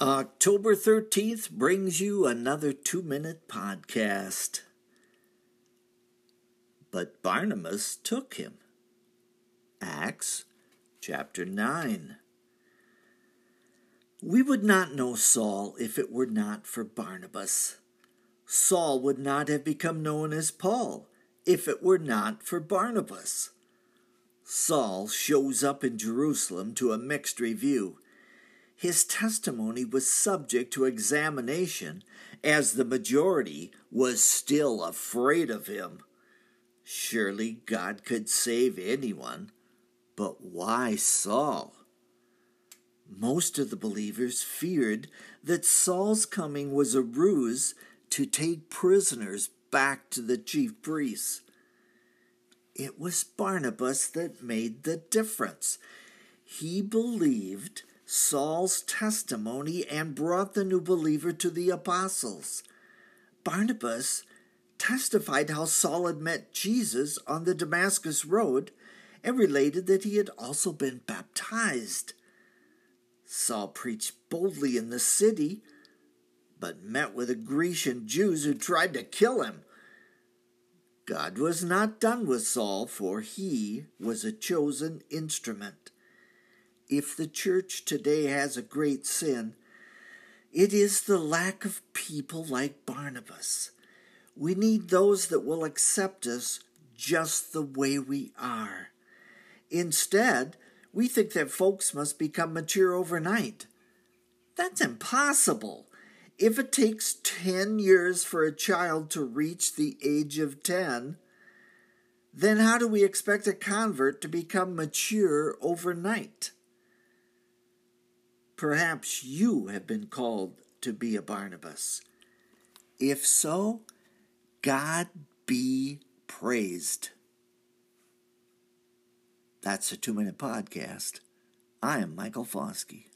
October 13th brings you another two minute podcast. But Barnabas took him. Acts chapter 9. We would not know Saul if it were not for Barnabas. Saul would not have become known as Paul if it were not for Barnabas. Saul shows up in Jerusalem to a mixed review his testimony was subject to examination, as the majority was still afraid of him. Surely God could save anyone, but why Saul? Most of the believers feared that Saul's coming was a ruse to take prisoners back to the chief priests. It was Barnabas that made the difference. He believed Saul's testimony and brought the new believer to the apostles. Barnabas testified how Saul had met Jesus on the Damascus Road and related that he had also been baptized. Saul preached boldly in the city, but met with the Grecian Jews who tried to kill him. God was not done with Saul, for he was a chosen instrument if the church today has a great sin, it is the lack of people like Barnabas. We need those that will accept us just the way we are. Instead, we think that folks must become mature overnight. That's impossible. If it takes 10 years for a child to reach the age of 10, then how do we expect a convert to become mature overnight? Perhaps you have been called to be a Barnabas. If so, God be praised. That's a two minute podcast. I am Michael Foskey.